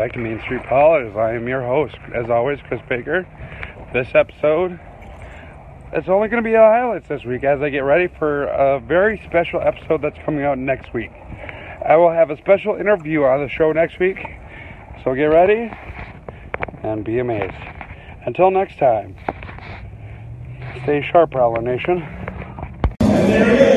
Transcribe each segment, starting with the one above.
Back to Main Street Paul. As I am your host, as always, Chris Baker. This episode, it's only going to be highlights this week as I get ready for a very special episode that's coming out next week. I will have a special interview on the show next week, so get ready and be amazed. Until next time, stay sharp, Prowler Nation.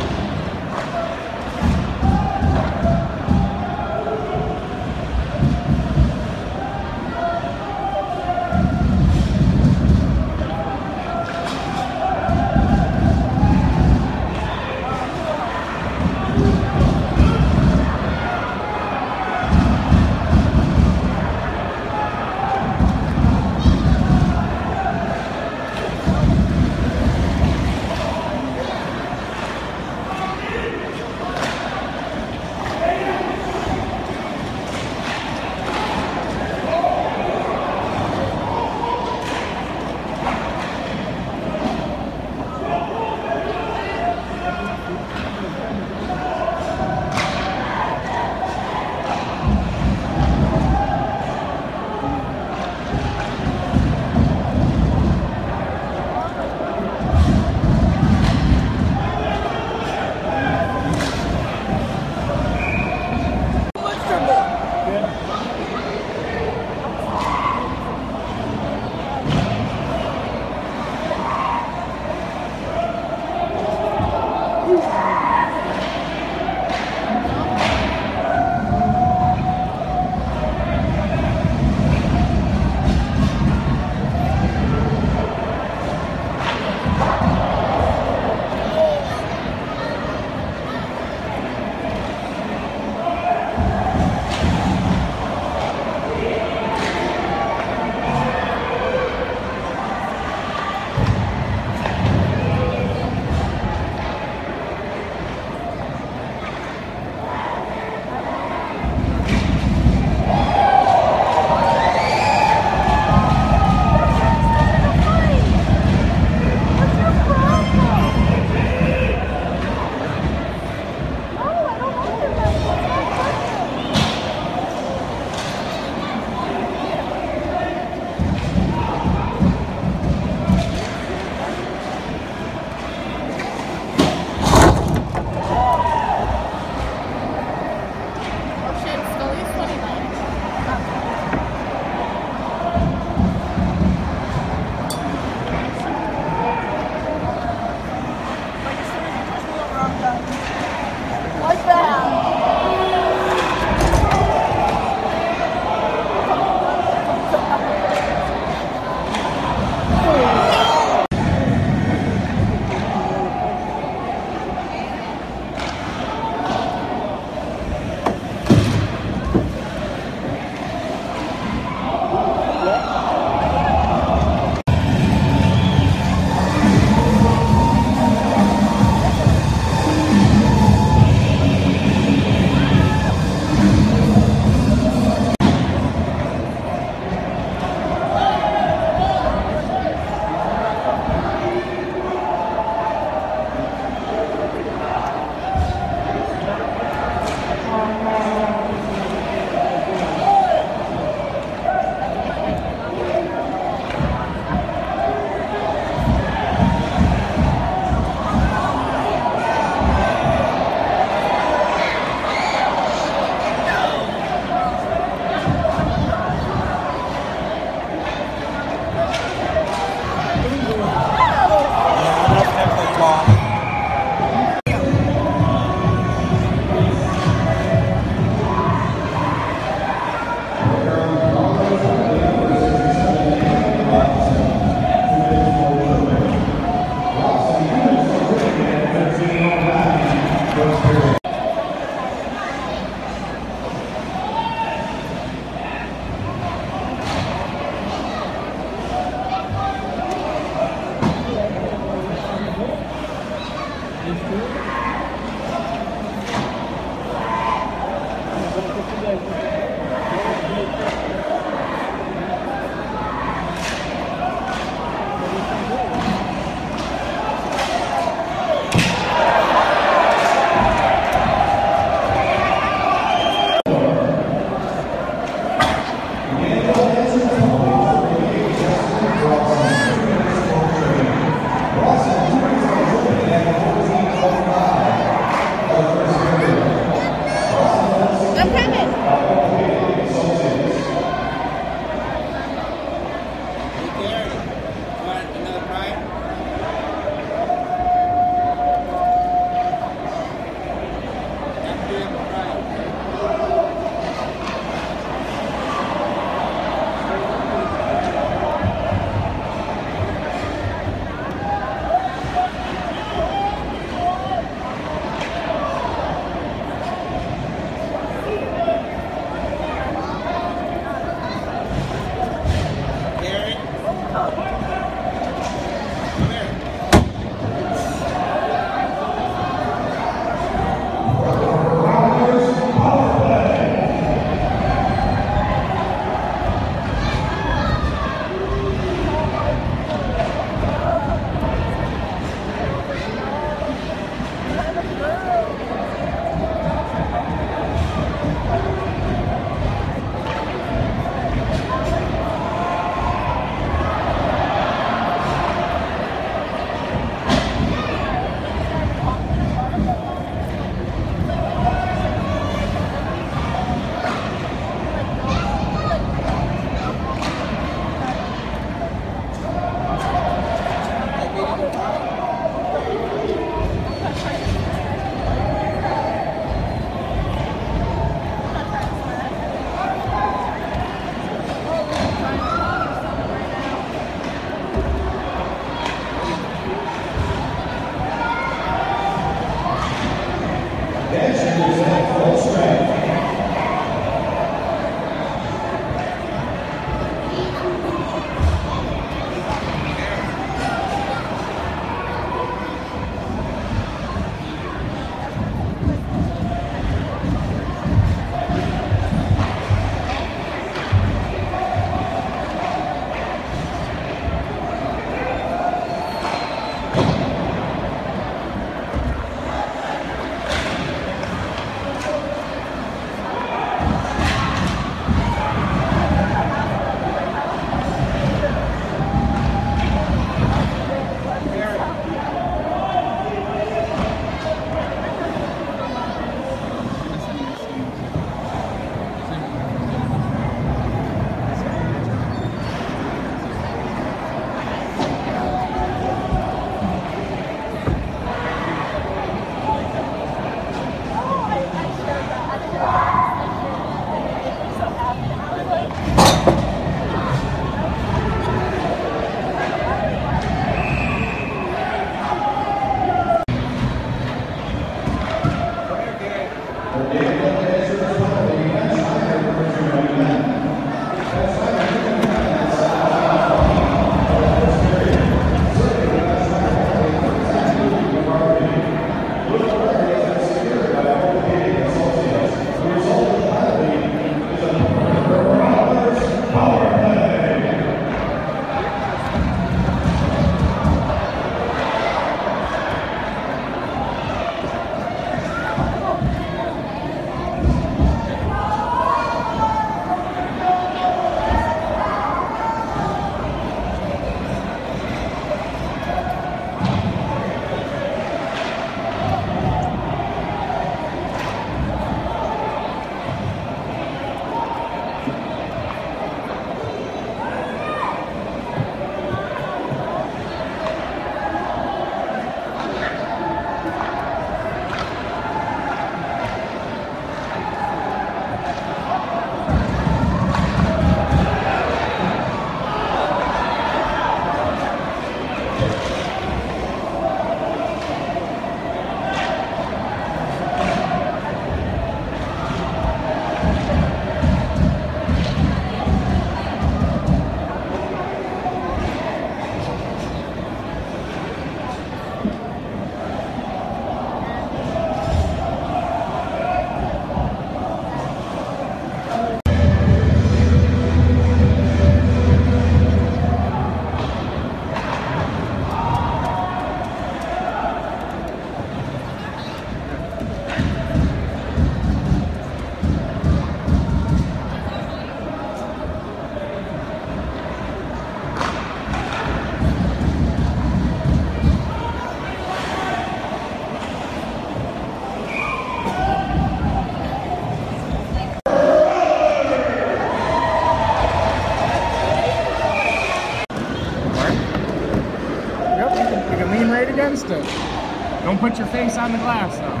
Don't put your face on the glass, though.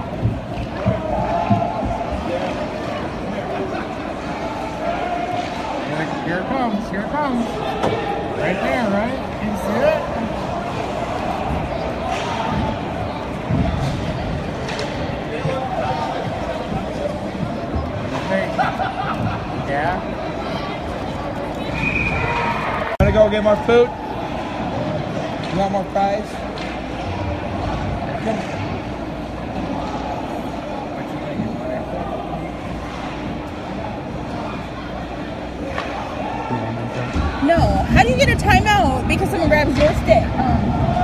Here it comes, here it comes. Right there, right? Can you see it? Okay. Yeah. Gonna go get more food. You want more fries? timeout because someone grabs your stick. Um,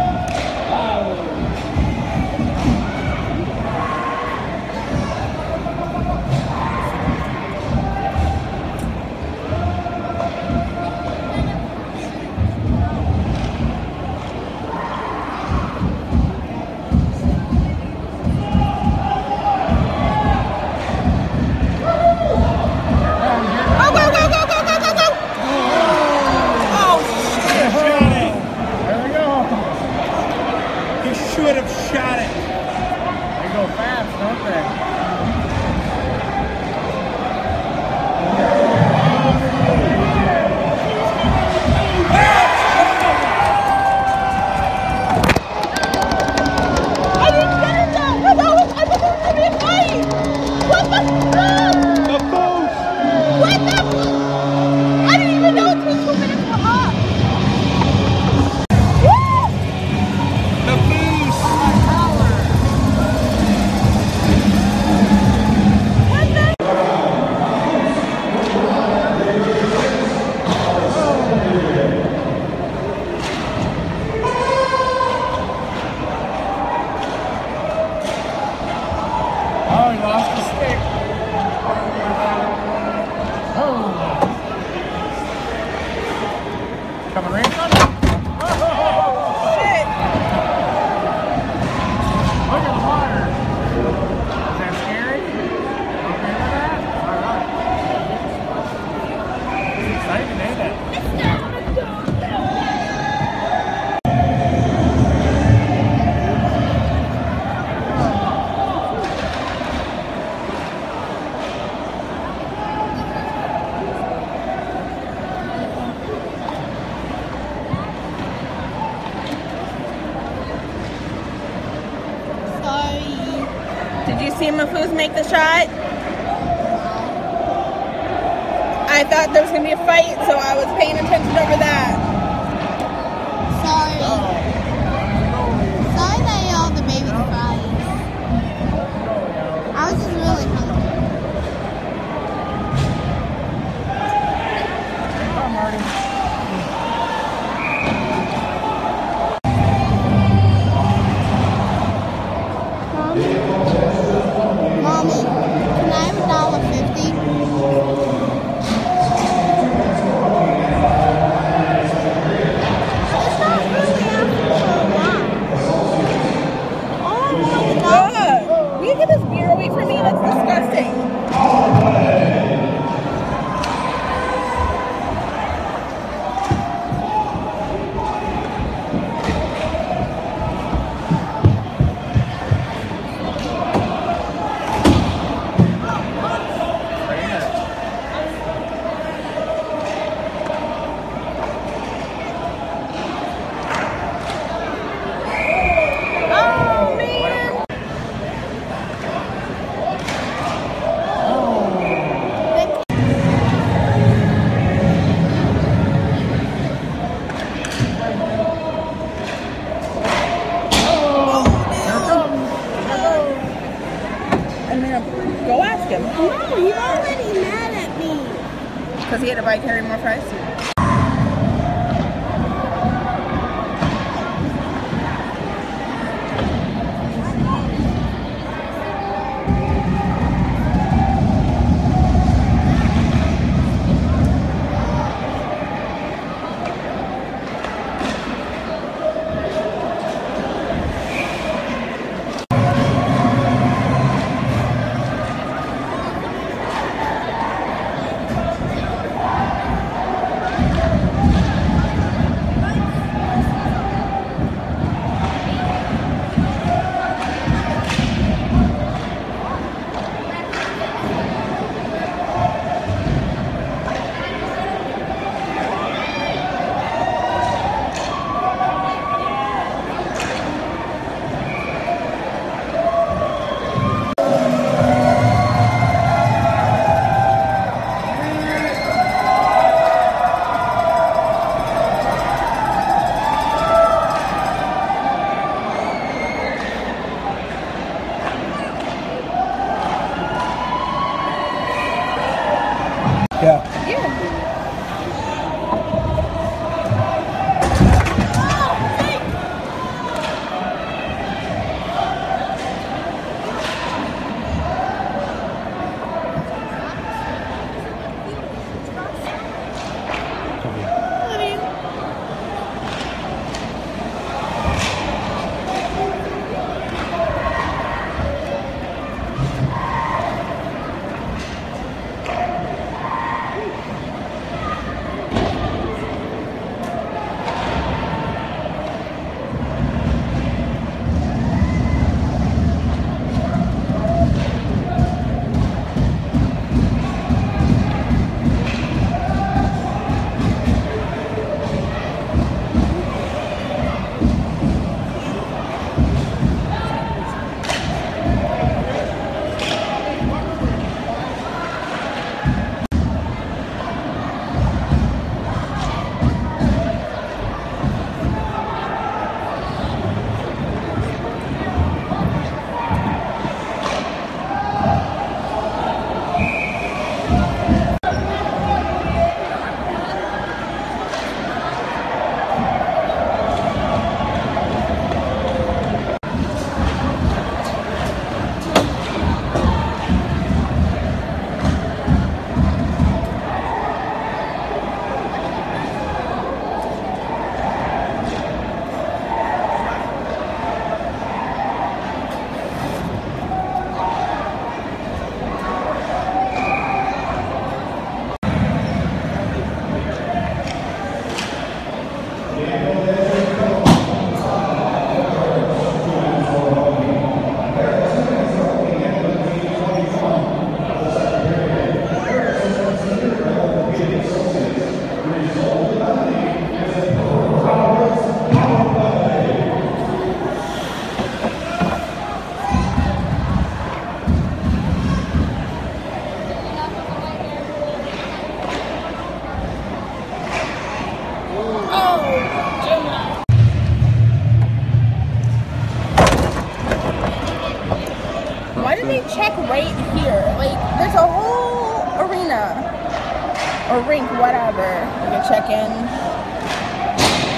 Did you see Mafuz make the shot? I thought there was going to be a fight, so I was paying attention over that.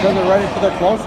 Because they're ready for their close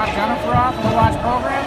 Want to go drop Jennifer off and we'll watch programs,